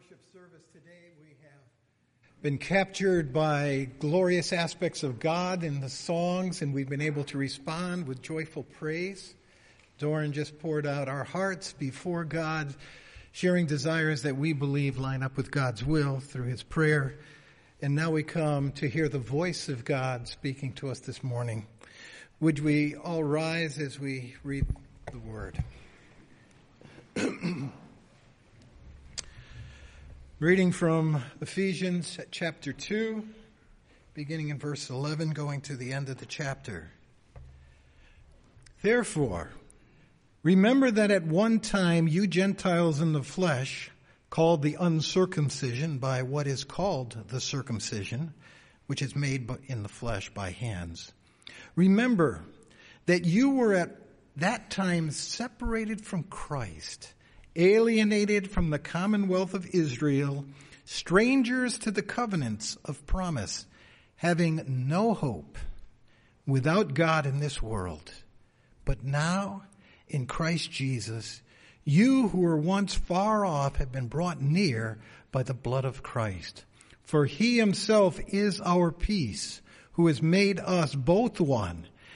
worship service today, we have been captured by glorious aspects of God in the songs, and we've been able to respond with joyful praise. Doran just poured out our hearts before God, sharing desires that we believe line up with God's will through his prayer. And now we come to hear the voice of God speaking to us this morning. Would we all rise as we read the word? Reading from Ephesians chapter 2, beginning in verse 11, going to the end of the chapter. Therefore, remember that at one time you Gentiles in the flesh, called the uncircumcision by what is called the circumcision, which is made in the flesh by hands. Remember that you were at that time separated from Christ alienated from the commonwealth of Israel, strangers to the covenants of promise, having no hope, without God in this world. But now, in Christ Jesus, you who were once far off have been brought near by the blood of Christ. For he himself is our peace, who has made us both one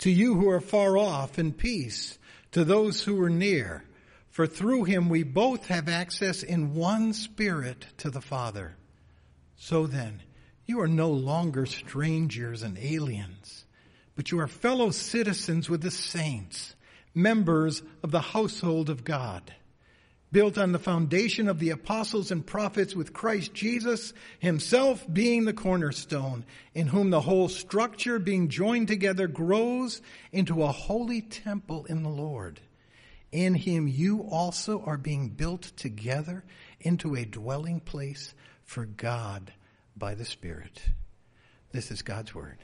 to you who are far off and peace to those who are near. For through him we both have access in one spirit to the Father. So then, you are no longer strangers and aliens, but you are fellow citizens with the saints, members of the household of God built on the foundation of the apostles and prophets with Christ Jesus himself being the cornerstone, in whom the whole structure being joined together grows into a holy temple in the Lord. In him you also are being built together into a dwelling place for God by the Spirit. This is God's word.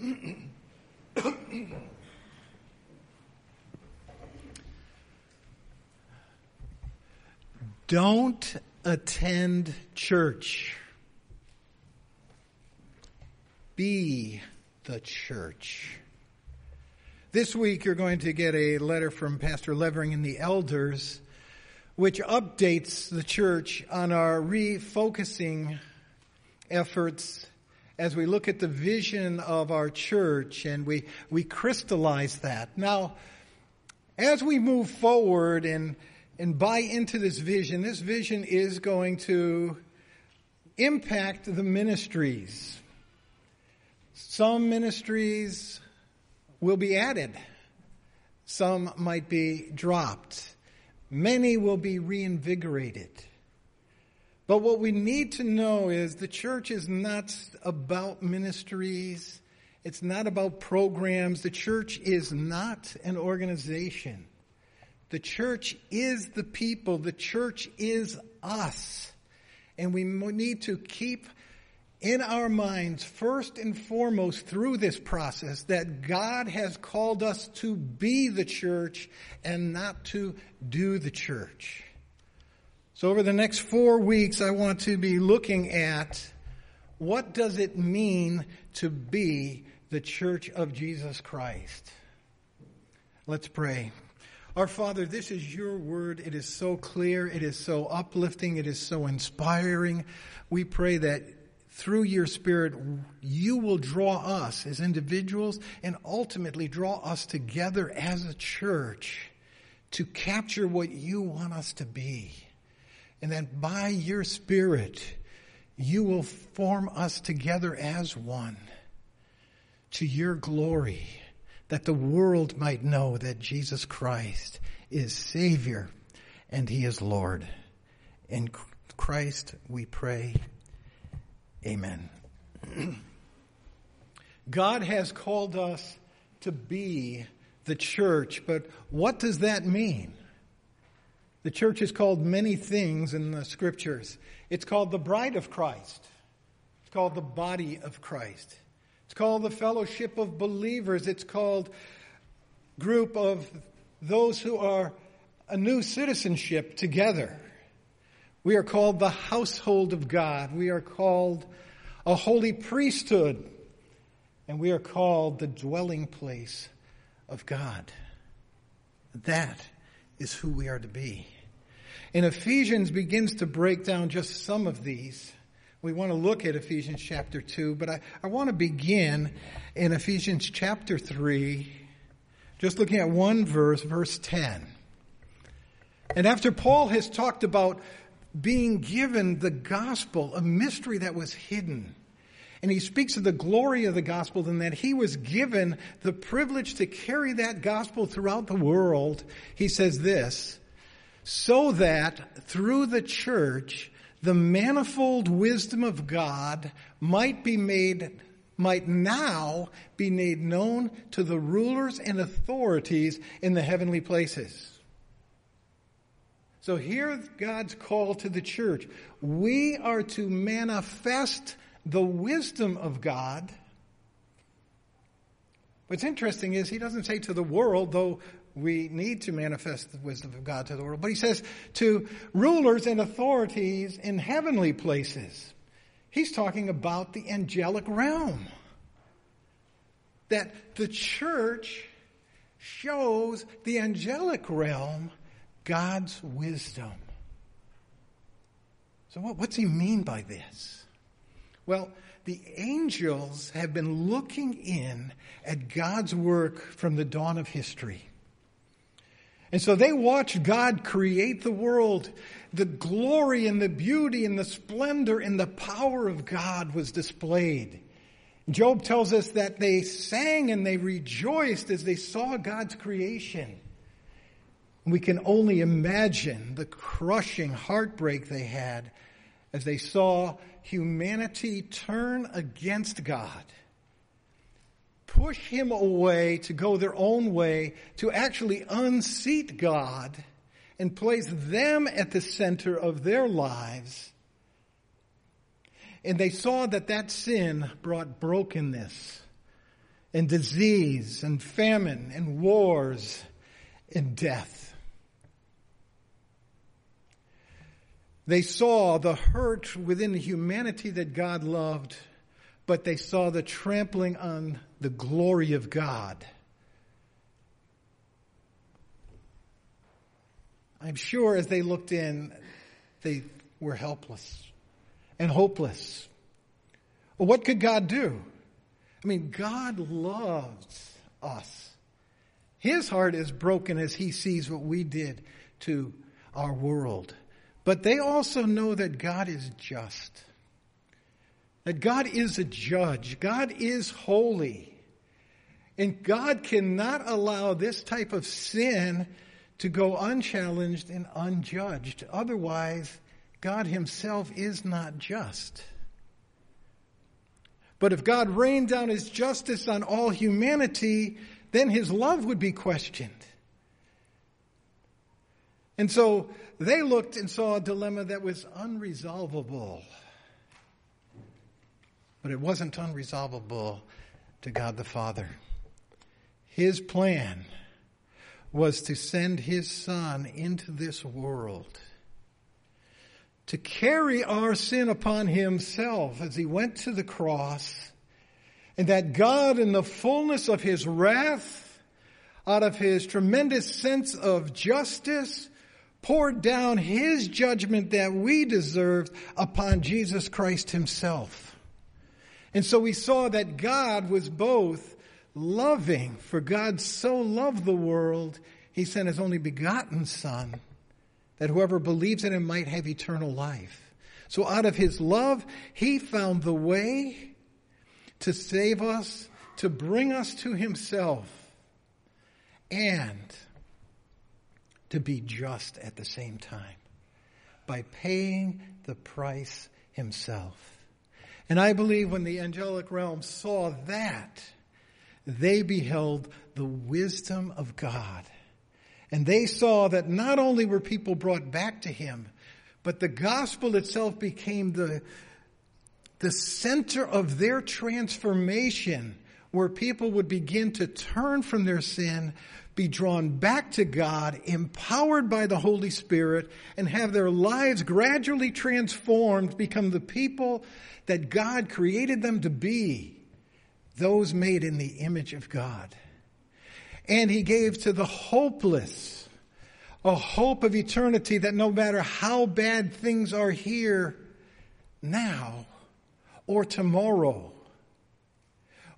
Don't attend church. Be the church. This week you're going to get a letter from Pastor Levering and the elders, which updates the church on our refocusing efforts as we look at the vision of our church and we, we crystallize that. Now, as we move forward and and buy into this vision, this vision is going to impact the ministries. Some ministries will be added. Some might be dropped. Many will be reinvigorated. But what we need to know is the church is not about ministries. It's not about programs. The church is not an organization. The church is the people. The church is us. And we need to keep in our minds, first and foremost, through this process, that God has called us to be the church and not to do the church. So over the next four weeks, I want to be looking at what does it mean to be the church of Jesus Christ? Let's pray. Our Father, this is your word. It is so clear. It is so uplifting. It is so inspiring. We pray that through your Spirit, you will draw us as individuals and ultimately draw us together as a church to capture what you want us to be. And that by your Spirit, you will form us together as one to your glory that the world might know that Jesus Christ is Savior and He is Lord. In Christ we pray. Amen. God has called us to be the church, but what does that mean? The church is called many things in the scriptures. It's called the bride of Christ. It's called the body of Christ. It's called the fellowship of believers. It's called group of those who are a new citizenship together. We are called the household of God. We are called a holy priesthood. And we are called the dwelling place of God. That is who we are to be. And Ephesians begins to break down just some of these. We want to look at Ephesians chapter 2, but I, I want to begin in Ephesians chapter 3, just looking at one verse, verse 10. And after Paul has talked about being given the gospel, a mystery that was hidden, and he speaks of the glory of the gospel and that he was given the privilege to carry that gospel throughout the world. He says this, so that through the church, the manifold wisdom of God might be made, might now be made known to the rulers and authorities in the heavenly places. So here's God's call to the church. We are to manifest the wisdom of God. What's interesting is he doesn't say to the world, though we need to manifest the wisdom of God to the world, but he says to rulers and authorities in heavenly places. He's talking about the angelic realm. That the church shows the angelic realm God's wisdom. So, what, what's he mean by this? Well, the angels have been looking in at God's work from the dawn of history. And so they watched God create the world. The glory and the beauty and the splendor and the power of God was displayed. Job tells us that they sang and they rejoiced as they saw God's creation. We can only imagine the crushing heartbreak they had as they saw humanity turn against God, push him away to go their own way, to actually unseat God and place them at the center of their lives. And they saw that that sin brought brokenness and disease and famine and wars and death. They saw the hurt within the humanity that God loved, but they saw the trampling on the glory of God. I'm sure as they looked in, they were helpless and hopeless. What could God do? I mean, God loves us. His heart is broken as he sees what we did to our world. But they also know that God is just. That God is a judge. God is holy. And God cannot allow this type of sin to go unchallenged and unjudged. Otherwise, God himself is not just. But if God rained down his justice on all humanity, then his love would be questioned. And so they looked and saw a dilemma that was unresolvable. But it wasn't unresolvable to God the Father. His plan was to send his son into this world to carry our sin upon himself as he went to the cross and that God in the fullness of his wrath out of his tremendous sense of justice poured down his judgment that we deserved upon Jesus Christ himself. And so we saw that God was both loving, for God so loved the world, he sent his only begotten Son, that whoever believes in him might have eternal life. So out of his love, he found the way to save us, to bring us to himself, and to be just at the same time by paying the price himself. And I believe when the angelic realm saw that, they beheld the wisdom of God. And they saw that not only were people brought back to him, but the gospel itself became the, the center of their transformation where people would begin to turn from their sin, be drawn back to God, empowered by the Holy Spirit, and have their lives gradually transformed, become the people that God created them to be, those made in the image of God. And He gave to the hopeless a hope of eternity that no matter how bad things are here now or tomorrow,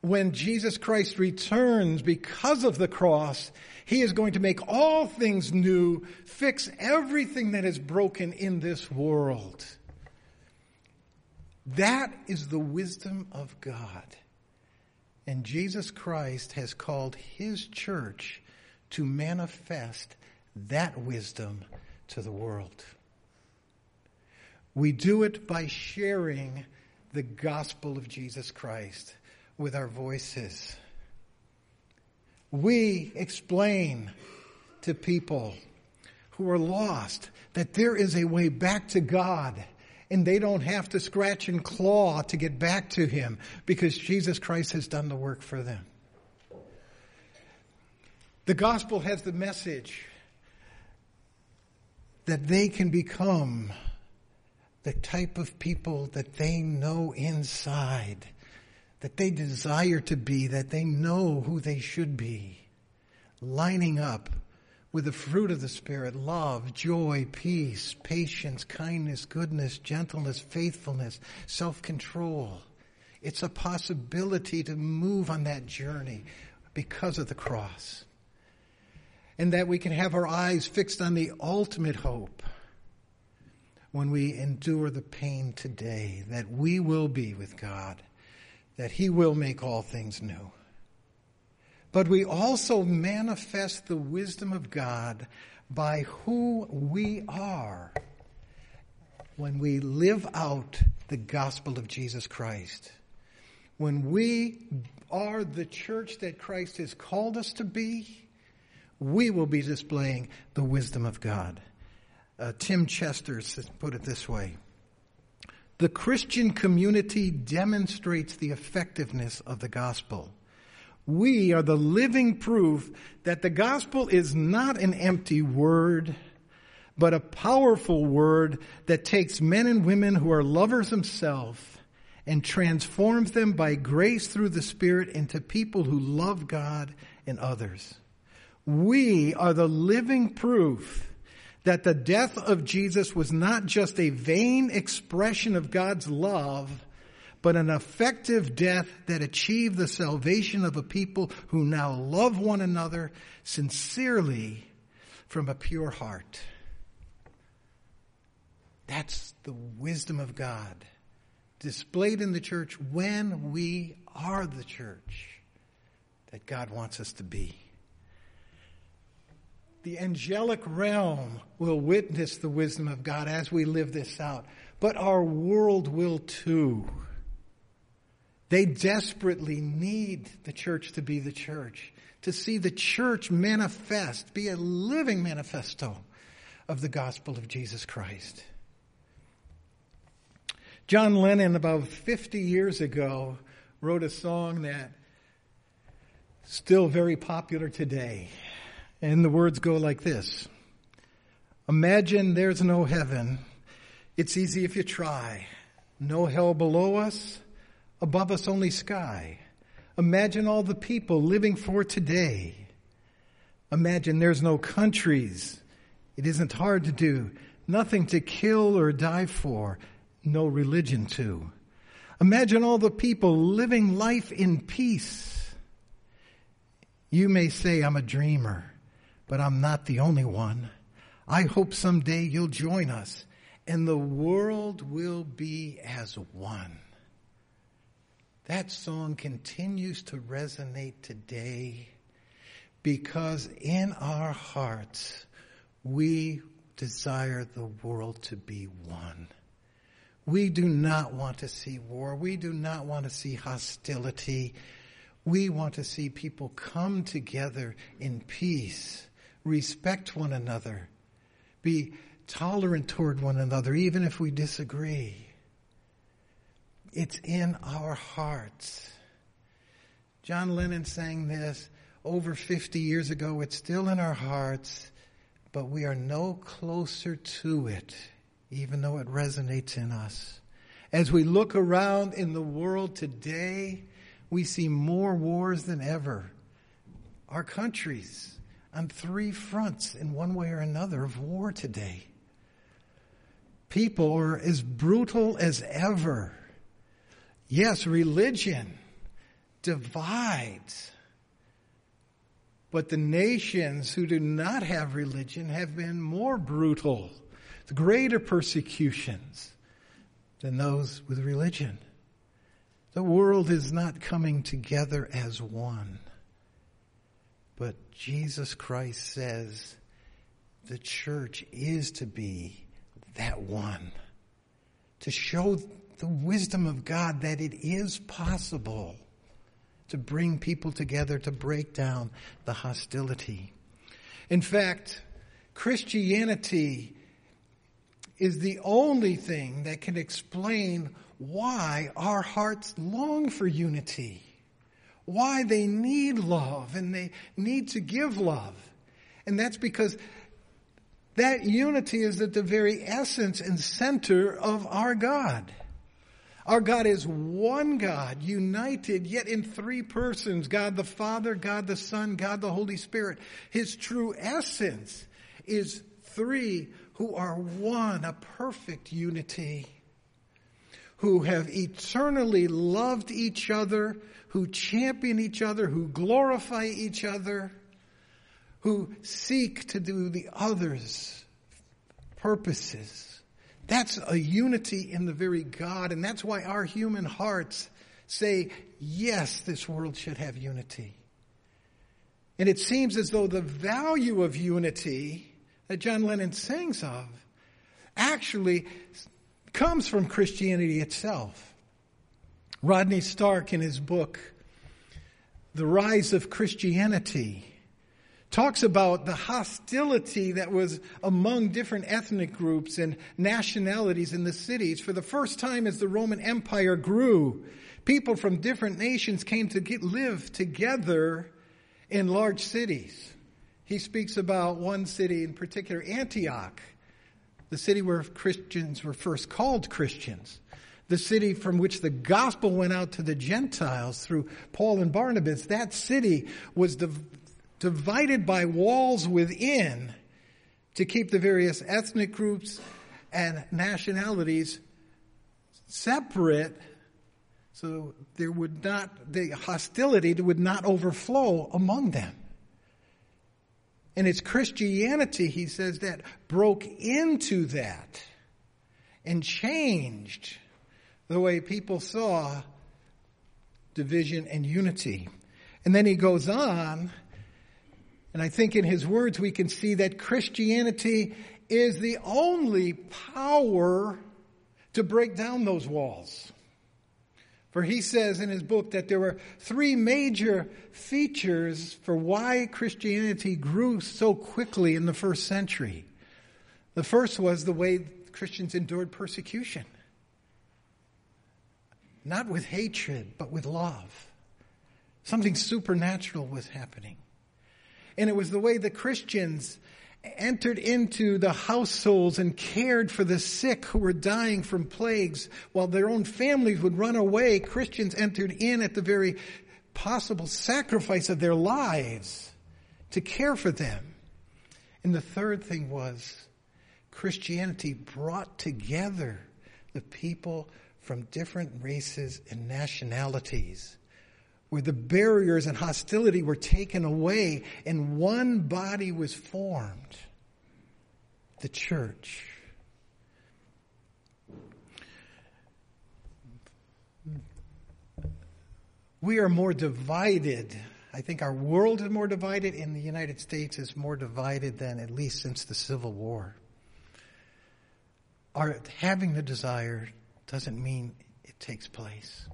when Jesus Christ returns because of the cross, he is going to make all things new, fix everything that is broken in this world. That is the wisdom of God. And Jesus Christ has called his church to manifest that wisdom to the world. We do it by sharing the gospel of Jesus Christ with our voices. We explain to people who are lost that there is a way back to God and they don't have to scratch and claw to get back to Him because Jesus Christ has done the work for them. The gospel has the message that they can become the type of people that they know inside that they desire to be, that they know who they should be, lining up with the fruit of the Spirit love, joy, peace, patience, kindness, goodness, gentleness, faithfulness, self control. It's a possibility to move on that journey because of the cross. And that we can have our eyes fixed on the ultimate hope when we endure the pain today, that we will be with God that he will make all things new. But we also manifest the wisdom of God by who we are when we live out the gospel of Jesus Christ. When we are the church that Christ has called us to be, we will be displaying the wisdom of God. Uh, Tim Chester put it this way the Christian community demonstrates the effectiveness of the gospel. We are the living proof that the gospel is not an empty word, but a powerful word that takes men and women who are lovers themselves and transforms them by grace through the Spirit into people who love God and others. We are the living proof that the death of Jesus was not just a vain expression of God's love, but an effective death that achieved the salvation of a people who now love one another sincerely from a pure heart. That's the wisdom of God displayed in the church when we are the church that God wants us to be. The angelic realm will witness the wisdom of God as we live this out. But our world will too. They desperately need the church to be the church, to see the church manifest, be a living manifesto of the gospel of Jesus Christ. John Lennon, about 50 years ago, wrote a song that still very popular today. And the words go like this Imagine there's no heaven. It's easy if you try. No hell below us, above us only sky. Imagine all the people living for today. Imagine there's no countries. It isn't hard to do. Nothing to kill or die for. No religion too. Imagine all the people living life in peace. You may say I'm a dreamer but I'm not the only one. I hope someday you'll join us and the world will be as one. That song continues to resonate today because in our hearts we desire the world to be one. We do not want to see war. We do not want to see hostility. We want to see people come together in peace respect one another, be tolerant toward one another, even if we disagree. It's in our hearts. John Lennon sang this over 50 years ago. It's still in our hearts, but we are no closer to it, even though it resonates in us. As we look around in the world today, we see more wars than ever. Our countries on three fronts in one way or another of war today. People are as brutal as ever. Yes, religion divides. But the nations who do not have religion have been more brutal, the greater persecutions than those with religion. The world is not coming together as one. But Jesus Christ says the church is to be that one. To show the wisdom of God that it is possible to bring people together to break down the hostility. In fact, Christianity is the only thing that can explain why our hearts long for unity why they need love and they need to give love. And that's because that unity is at the very essence and center of our God. Our God is one God, united yet in three persons God the Father, God the Son, God the Holy Spirit. His true essence is three who are one, a perfect unity, who have eternally loved each other who champion each other, who glorify each other, who seek to do the other's purposes. That's a unity in the very God, and that's why our human hearts say, yes, this world should have unity. And it seems as though the value of unity that John Lennon sings of actually comes from Christianity itself. Rodney Stark, in his book, The Rise of Christianity, talks about the hostility that was among different ethnic groups and nationalities in the cities. For the first time as the Roman Empire grew, people from different nations came to get, live together in large cities. He speaks about one city in particular, Antioch, the city where Christians were first called Christians the city from which the gospel went out to the Gentiles through Paul and Barnabas, that city was div- divided by walls within to keep the various ethnic groups and nationalities separate so there would not, the hostility would not overflow among them. And it's Christianity, he says, that broke into that and changed the way people saw division and unity. And then he goes on, and I think in his words we can see that Christianity is the only power to break down those walls. For he says in his book that there were three major features for why Christianity grew so quickly in the first century. The first was the way Christians endured persecution not with hatred, but with love. Something supernatural was happening. And it was the way the Christians entered into the households and cared for the sick who were dying from plagues while their own families would run away. Christians entered in at the very possible sacrifice of their lives to care for them. And the third thing was Christianity brought together the people from different races and nationalities, where the barriers and hostility were taken away and one body was formed the church. We are more divided. I think our world is more divided, and the United States is more divided than at least since the Civil War. Our having the desire doesn't mean it takes place.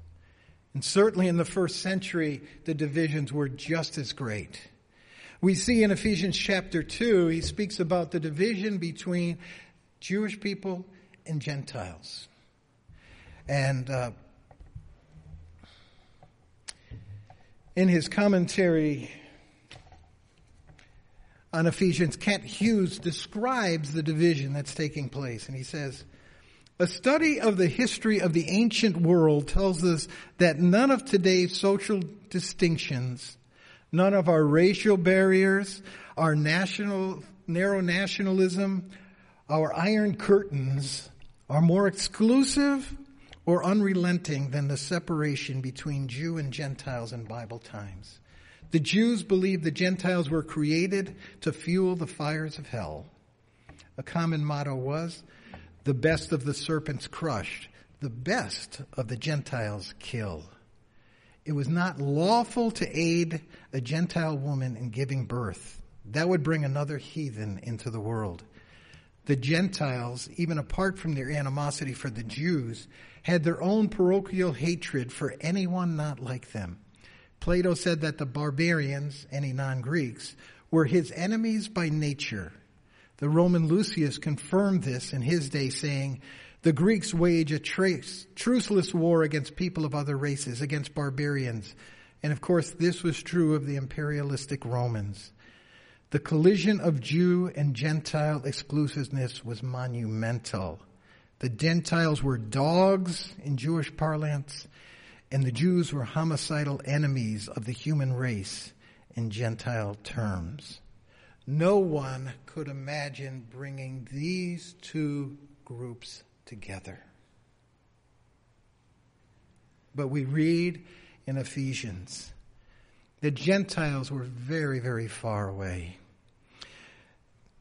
And certainly in the first century, the divisions were just as great. We see in Ephesians chapter 2, he speaks about the division between Jewish people and Gentiles. And uh, in his commentary on Ephesians, Kent Hughes describes the division that's taking place. And he says, a study of the history of the ancient world tells us that none of today's social distinctions, none of our racial barriers, our national, narrow nationalism, our iron curtains are more exclusive or unrelenting than the separation between Jew and Gentiles in Bible times. The Jews believed the Gentiles were created to fuel the fires of hell. A common motto was, the best of the serpents crushed, the best of the Gentiles kill. It was not lawful to aid a Gentile woman in giving birth. That would bring another heathen into the world. The Gentiles, even apart from their animosity for the Jews, had their own parochial hatred for anyone not like them. Plato said that the barbarians, any non-Greeks, were his enemies by nature. The Roman Lucius confirmed this in his day saying, the Greeks wage a trace, truceless war against people of other races, against barbarians. And of course, this was true of the imperialistic Romans. The collision of Jew and Gentile exclusiveness was monumental. The Gentiles were dogs in Jewish parlance, and the Jews were homicidal enemies of the human race in Gentile terms. No one could imagine bringing these two groups together. But we read in Ephesians the Gentiles were very, very far away.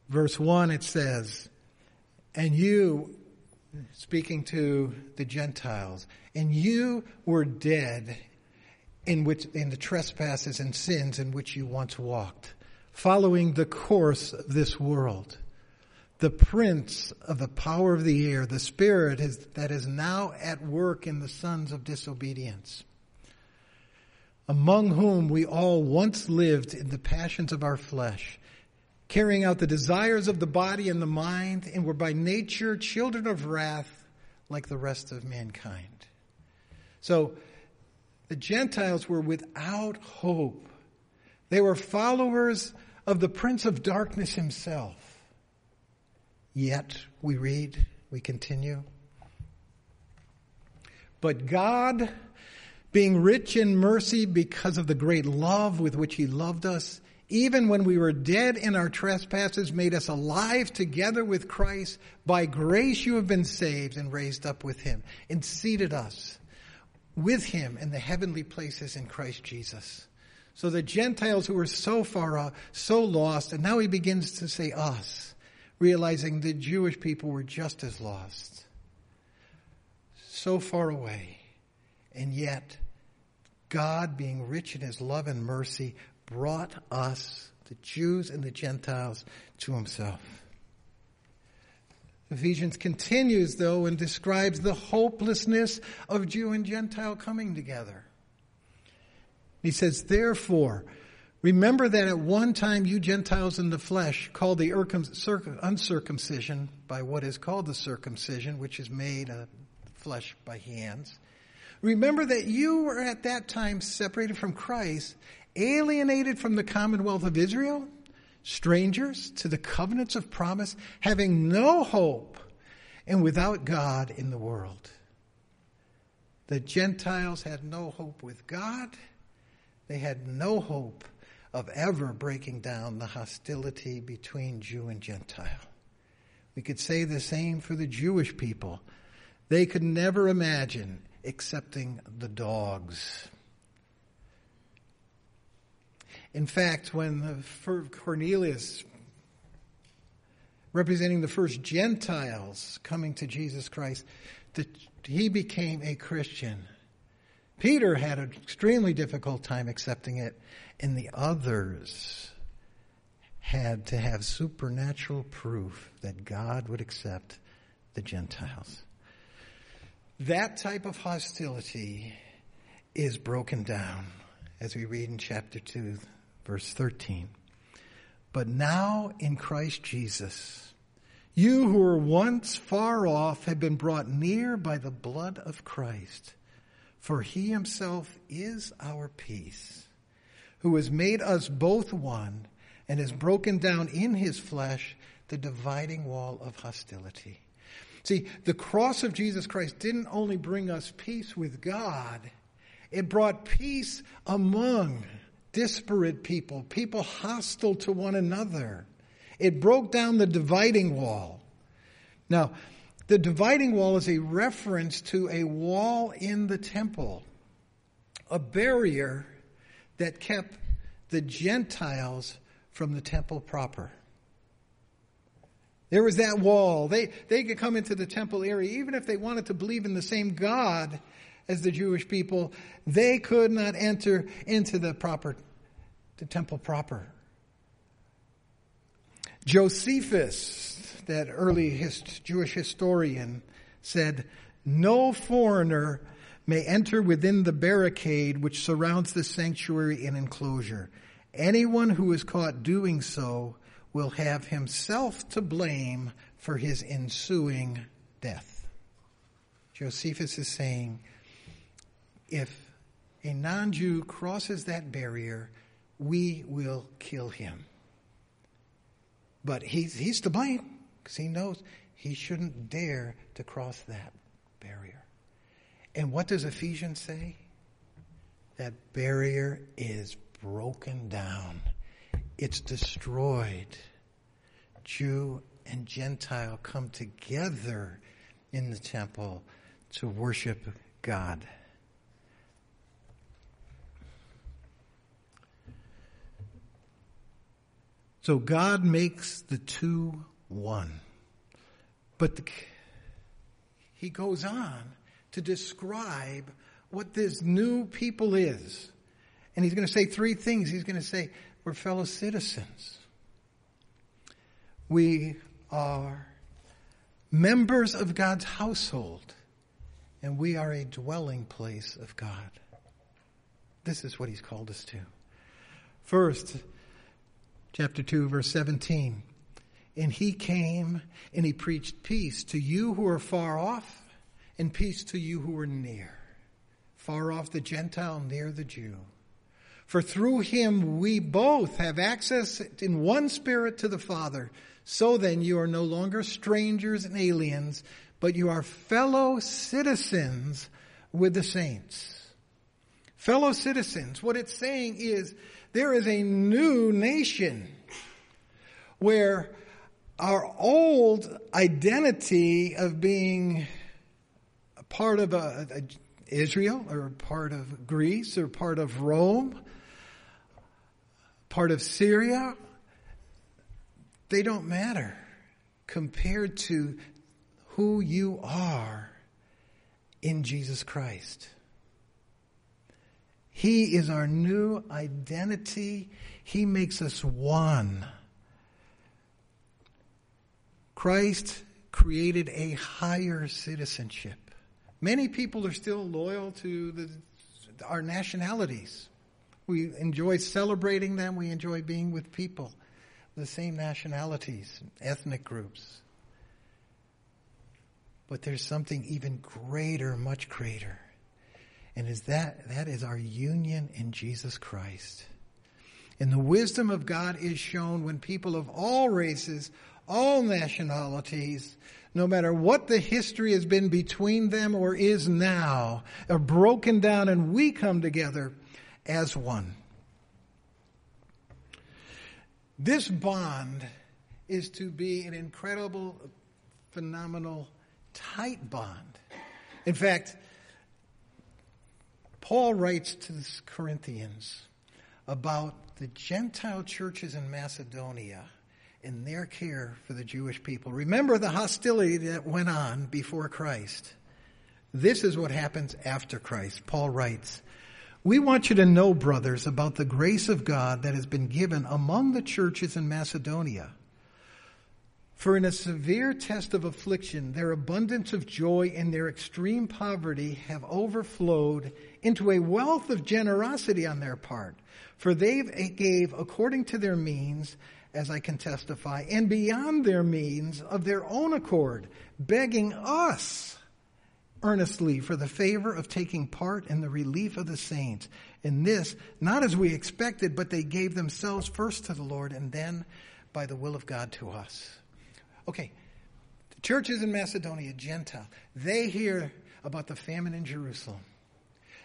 Verse 1 it says, And you, speaking to the Gentiles, and you were dead in which in the trespasses and sins in which you once walked, following the course of this world. The prince of the power of the air, the spirit is, that is now at work in the sons of disobedience, among whom we all once lived in the passions of our flesh, carrying out the desires of the body and the mind, and were by nature children of wrath like the rest of mankind. So the Gentiles were without hope. They were followers of the Prince of Darkness himself. Yet, we read, we continue. But God, being rich in mercy because of the great love with which he loved us, even when we were dead in our trespasses, made us alive together with Christ. By grace you have been saved and raised up with him and seated us with him in the heavenly places in Christ Jesus. So the Gentiles who were so far off, so lost, and now he begins to say us, realizing the Jewish people were just as lost. So far away. And yet, God being rich in his love and mercy brought us, the Jews and the Gentiles, to himself. Ephesians continues, though, and describes the hopelessness of Jew and Gentile coming together. He says, therefore, remember that at one time you Gentiles in the flesh, called the uncircumcision by what is called the circumcision, which is made of flesh by hands. Remember that you were at that time separated from Christ, alienated from the commonwealth of Israel, strangers to the covenants of promise, having no hope and without God in the world. The Gentiles had no hope with God. They had no hope of ever breaking down the hostility between Jew and Gentile. We could say the same for the Jewish people. They could never imagine accepting the dogs. In fact, when Cornelius, representing the first Gentiles coming to Jesus Christ, he became a Christian. Peter had an extremely difficult time accepting it, and the others had to have supernatural proof that God would accept the Gentiles. That type of hostility is broken down as we read in chapter 2, verse 13. but now in Christ Jesus. You who were once far off have been brought near by the blood of Christ. For he himself is our peace, who has made us both one and has broken down in his flesh the dividing wall of hostility. See, the cross of Jesus Christ didn't only bring us peace with God, it brought peace among disparate people, people hostile to one another. It broke down the dividing wall. Now, the dividing wall is a reference to a wall in the temple, a barrier that kept the Gentiles from the temple proper. There was that wall. They, they could come into the temple area, even if they wanted to believe in the same God as the Jewish people, they could not enter into the proper, the temple proper. Josephus, that early hist- Jewish historian, said, No foreigner may enter within the barricade which surrounds the sanctuary and enclosure. Anyone who is caught doing so will have himself to blame for his ensuing death. Josephus is saying, if a non Jew crosses that barrier, we will kill him. But he's, he's to blame because he knows he shouldn't dare to cross that barrier. And what does Ephesians say? That barrier is broken down, it's destroyed. Jew and Gentile come together in the temple to worship God. So God makes the two one. But the, he goes on to describe what this new people is. And he's going to say three things. He's going to say, we're fellow citizens. We are members of God's household. And we are a dwelling place of God. This is what he's called us to. First, chapter 2, verse 17. And he came and he preached peace to you who are far off and peace to you who are near. Far off the Gentile, near the Jew. For through him we both have access in one spirit to the Father. So then you are no longer strangers and aliens, but you are fellow citizens with the saints. Fellow citizens. What it's saying is there is a new nation where our old identity of being part of a, a Israel or part of Greece or part of Rome, part of Syria, they don't matter compared to who you are in Jesus Christ. He is our new identity. He makes us one. Christ created a higher citizenship. Many people are still loyal to the, our nationalities. We enjoy celebrating them. We enjoy being with people, the same nationalities, ethnic groups. But there's something even greater, much greater. And is that, that is our union in Jesus Christ. And the wisdom of God is shown when people of all races, all nationalities, no matter what the history has been between them or is now, are broken down and we come together as one. This bond is to be an incredible, phenomenal, tight bond. In fact, Paul writes to the Corinthians about the Gentile churches in Macedonia in their care for the Jewish people. Remember the hostility that went on before Christ. This is what happens after Christ. Paul writes, We want you to know, brothers, about the grace of God that has been given among the churches in Macedonia. For in a severe test of affliction, their abundance of joy and their extreme poverty have overflowed into a wealth of generosity on their part. For they gave according to their means, as I can testify, and beyond their means of their own accord, begging us earnestly for the favor of taking part in the relief of the saints. In this, not as we expected, but they gave themselves first to the Lord and then by the will of God to us. Okay, the churches in Macedonia, Gentile, they hear about the famine in Jerusalem.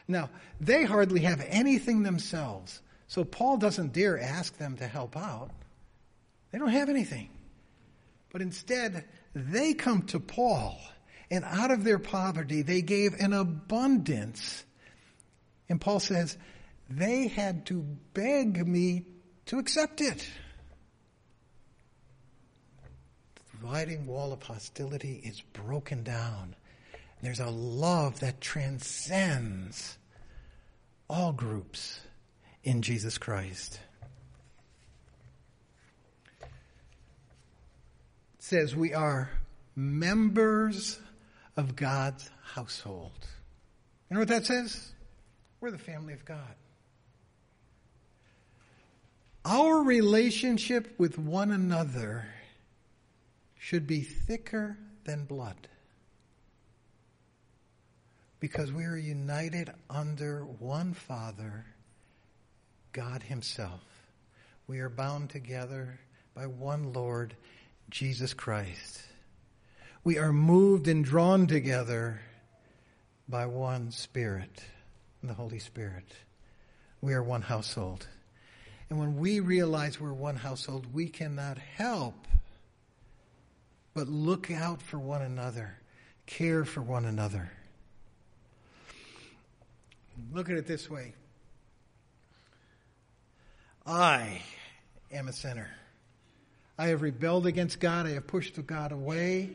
Now, they hardly have anything themselves, so Paul doesn't dare ask them to help out. They don't have anything. But instead, they come to Paul, and out of their poverty, they gave an abundance. And Paul says, they had to beg me to accept it. The dividing wall of hostility is broken down. There's a love that transcends all groups in Jesus Christ. Says we are members of God's household. You know what that says? We're the family of God. Our relationship with one another should be thicker than blood because we are united under one Father, God Himself. We are bound together by one Lord, Jesus Christ. We are moved and drawn together by one Spirit, the Holy Spirit. We are one household. And when we realize we're one household, we cannot help but look out for one another, care for one another. Look at it this way I am a sinner. I have rebelled against God. I have pushed God away.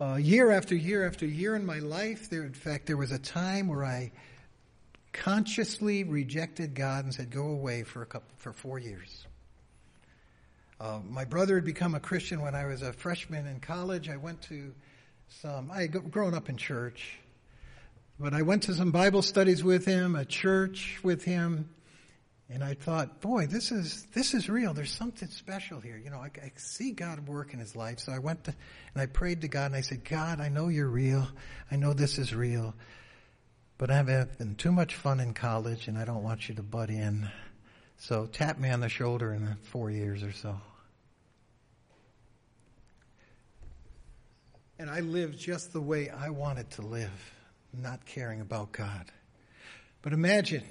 Uh, year after year after year in my life, there, in fact, there was a time where I consciously rejected God and said, "Go away for a couple for four years." Uh, my brother had become a Christian when I was a freshman in college. I went to some. I had grown up in church, but I went to some Bible studies with him, a church with him, and I thought, boy, this is this is real. There's something special here. You know, I, I see God work in his life. So I went to and I prayed to God and I said, God, I know you're real. I know this is real, but I've having too much fun in college, and I don't want you to butt in. So tap me on the shoulder in four years or so. And I lived just the way I wanted to live not caring about God. But imagine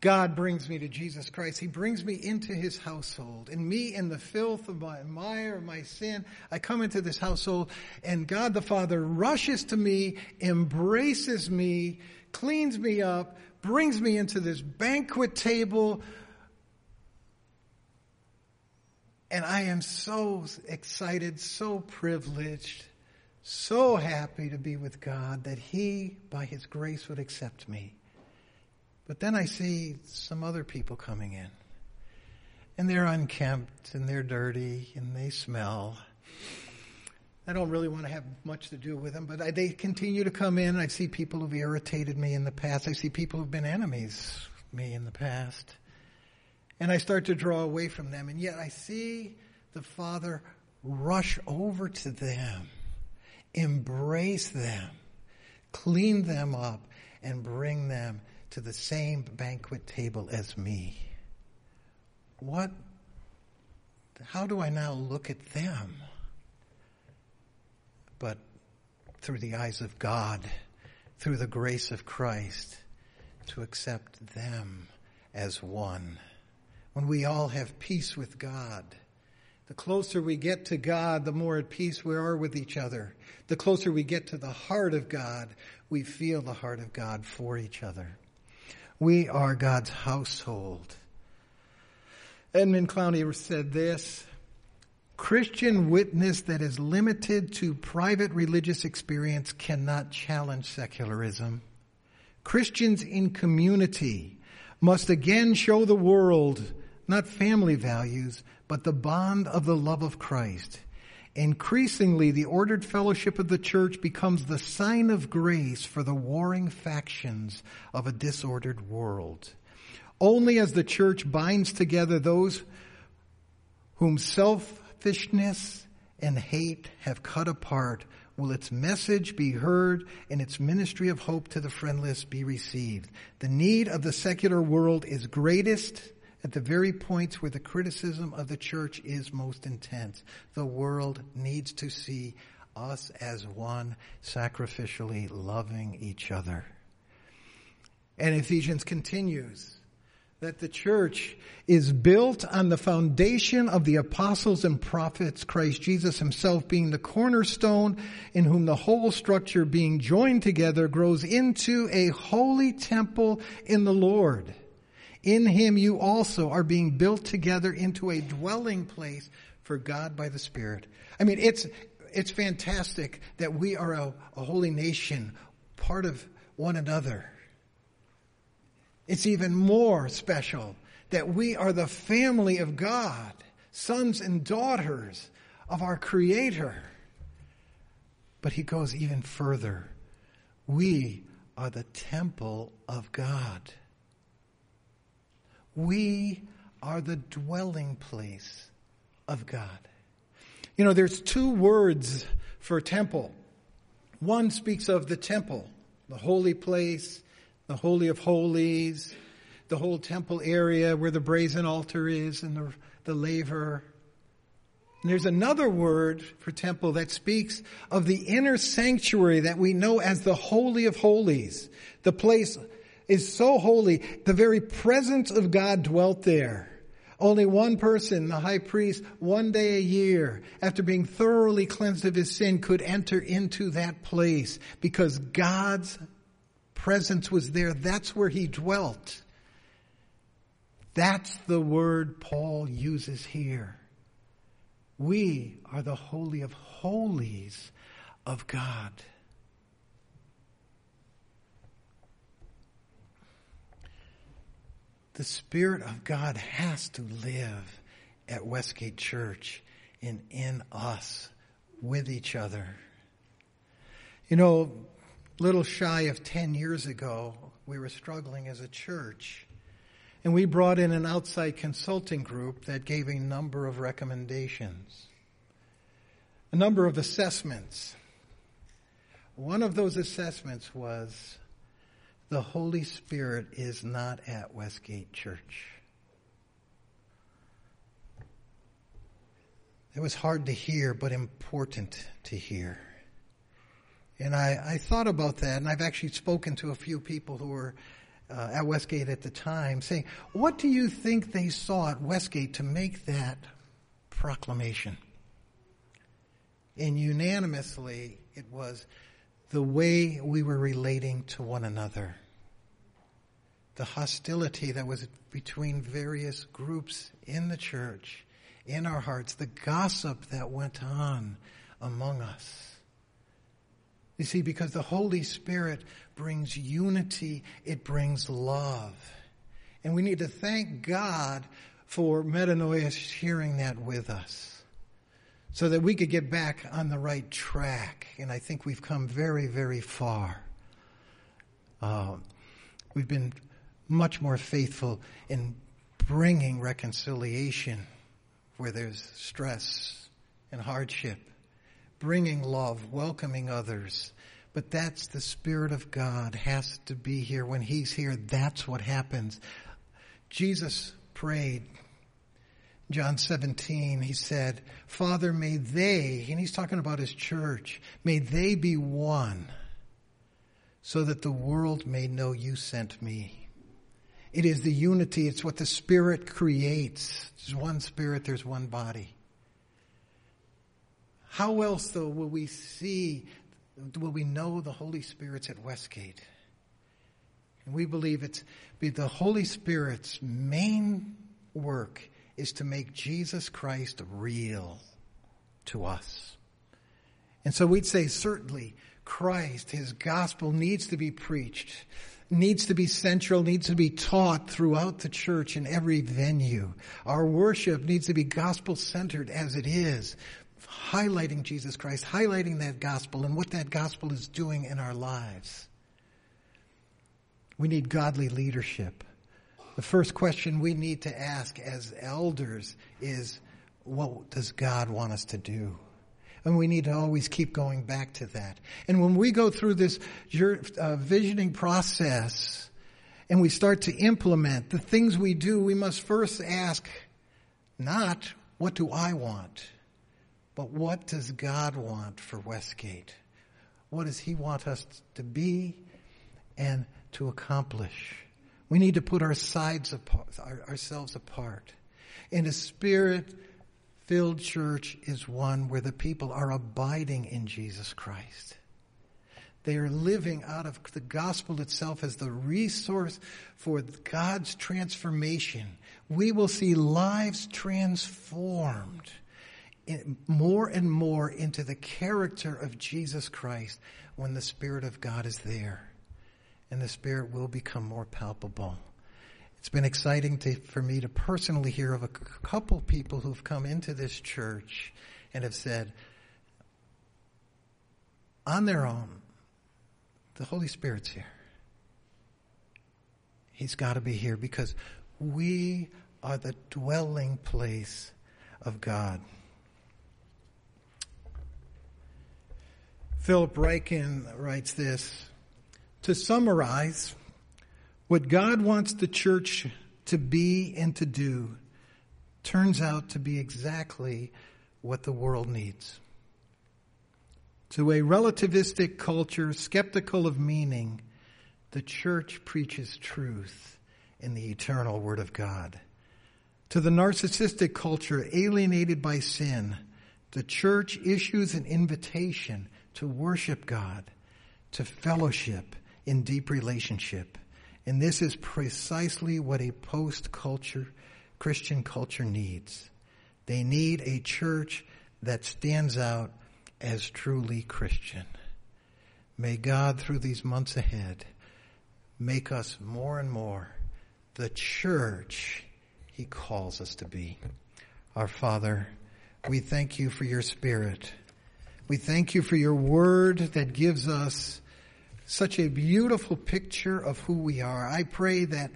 God brings me to Jesus Christ. He brings me into his household. And me in the filth of my mire, my sin, I come into this household and God the Father rushes to me, embraces me, cleans me up, brings me into this banquet table. And I am so excited, so privileged so happy to be with God that He, by His grace, would accept me. But then I see some other people coming in. And they're unkempt and they're dirty and they smell. I don't really want to have much to do with them, but I, they continue to come in. I see people who've irritated me in the past. I see people who've been enemies me in the past. And I start to draw away from them. And yet I see the Father rush over to them embrace them, clean them up, and bring them to the same banquet table as me. What, how do I now look at them? But through the eyes of God, through the grace of Christ, to accept them as one. When we all have peace with God, the closer we get to God, the more at peace we are with each other. The closer we get to the heart of God, we feel the heart of God for each other. We are God's household. Edmund Clowney said this, Christian witness that is limited to private religious experience cannot challenge secularism. Christians in community must again show the world not family values, but the bond of the love of Christ. Increasingly, the ordered fellowship of the church becomes the sign of grace for the warring factions of a disordered world. Only as the church binds together those whom selfishness and hate have cut apart, will its message be heard and its ministry of hope to the friendless be received. The need of the secular world is greatest at the very points where the criticism of the church is most intense. The world needs to see us as one, sacrificially loving each other. And Ephesians continues that the church is built on the foundation of the apostles and prophets, Christ Jesus himself being the cornerstone in whom the whole structure being joined together grows into a holy temple in the Lord. In him you also are being built together into a dwelling place for God by the Spirit. I mean, it's, it's fantastic that we are a, a holy nation, part of one another. It's even more special that we are the family of God, sons and daughters of our Creator. But he goes even further. We are the temple of God. We are the dwelling place of God. You know, there's two words for temple. One speaks of the temple, the holy place, the Holy of Holies, the whole temple area where the brazen altar is and the, the laver. And there's another word for temple that speaks of the inner sanctuary that we know as the Holy of Holies. The place is so holy, the very presence of God dwelt there. Only one person, the high priest, one day a year, after being thoroughly cleansed of his sin, could enter into that place because God's presence was there. That's where he dwelt. That's the word Paul uses here. We are the Holy of Holies of God. The Spirit of God has to live at Westgate Church and in us with each other. You know, little shy of 10 years ago, we were struggling as a church. And we brought in an outside consulting group that gave a number of recommendations, a number of assessments. One of those assessments was the Holy Spirit is not at Westgate Church. It was hard to hear, but important to hear. And I, I thought about that, and I've actually spoken to a few people who were uh, at Westgate at the time, saying, What do you think they saw at Westgate to make that proclamation? And unanimously, it was the way we were relating to one another, the hostility that was between various groups in the church, in our hearts, the gossip that went on among us. You see, because the Holy Spirit brings unity, it brings love. And we need to thank God for metanoia sharing that with us so that we could get back on the right track. And I think we've come very, very far. Uh, we've been much more faithful in bringing reconciliation where there's stress and hardship, bringing love, welcoming others. But that's the Spirit of God has to be here. When He's here, that's what happens. Jesus prayed John 17, he said, Father, may they, and he's talking about his church, may they be one so that the world may know you sent me. It is the unity, it's what the Spirit creates. There's one Spirit, there's one body. How else, though, will we see, will we know the Holy Spirit's at Westgate? And we believe it's be the Holy Spirit's main work is to make Jesus Christ real to us. And so we'd say certainly Christ, His gospel needs to be preached, needs to be central, needs to be taught throughout the church in every venue. Our worship needs to be gospel centered as it is, highlighting Jesus Christ, highlighting that gospel and what that gospel is doing in our lives. We need godly leadership. The first question we need to ask as elders is, what does God want us to do? And we need to always keep going back to that. And when we go through this uh, visioning process and we start to implement the things we do, we must first ask, not what do I want, but what does God want for Westgate? What does He want us to be and to accomplish? We need to put our sides apart, ourselves apart. In a spirit filled church is one where the people are abiding in Jesus Christ. They are living out of the gospel itself as the resource for God's transformation. We will see lives transformed more and more into the character of Jesus Christ when the Spirit of God is there. And the Spirit will become more palpable. It's been exciting to, for me to personally hear of a couple people who've come into this church and have said, on their own, the Holy Spirit's here. He's got to be here because we are the dwelling place of God. Philip Ryken writes this To summarize, what God wants the church to be and to do turns out to be exactly what the world needs. To a relativistic culture skeptical of meaning, the church preaches truth in the eternal Word of God. To the narcissistic culture alienated by sin, the church issues an invitation to worship God, to fellowship in deep relationship. And this is precisely what a post-culture, Christian culture needs. They need a church that stands out as truly Christian. May God, through these months ahead, make us more and more the church He calls us to be. Our Father, we thank you for your Spirit. We thank you for your word that gives us such a beautiful picture of who we are. I pray that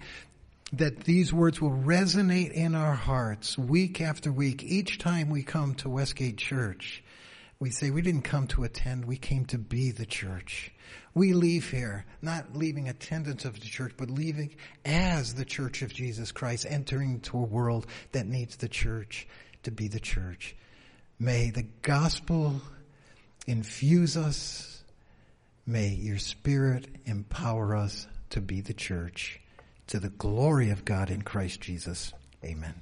that these words will resonate in our hearts week after week. Each time we come to Westgate Church, we say we didn't come to attend, we came to be the church. We leave here, not leaving attendance of the church, but leaving as the church of Jesus Christ, entering into a world that needs the church to be the church. May the gospel infuse us May your Spirit empower us to be the church to the glory of God in Christ Jesus. Amen.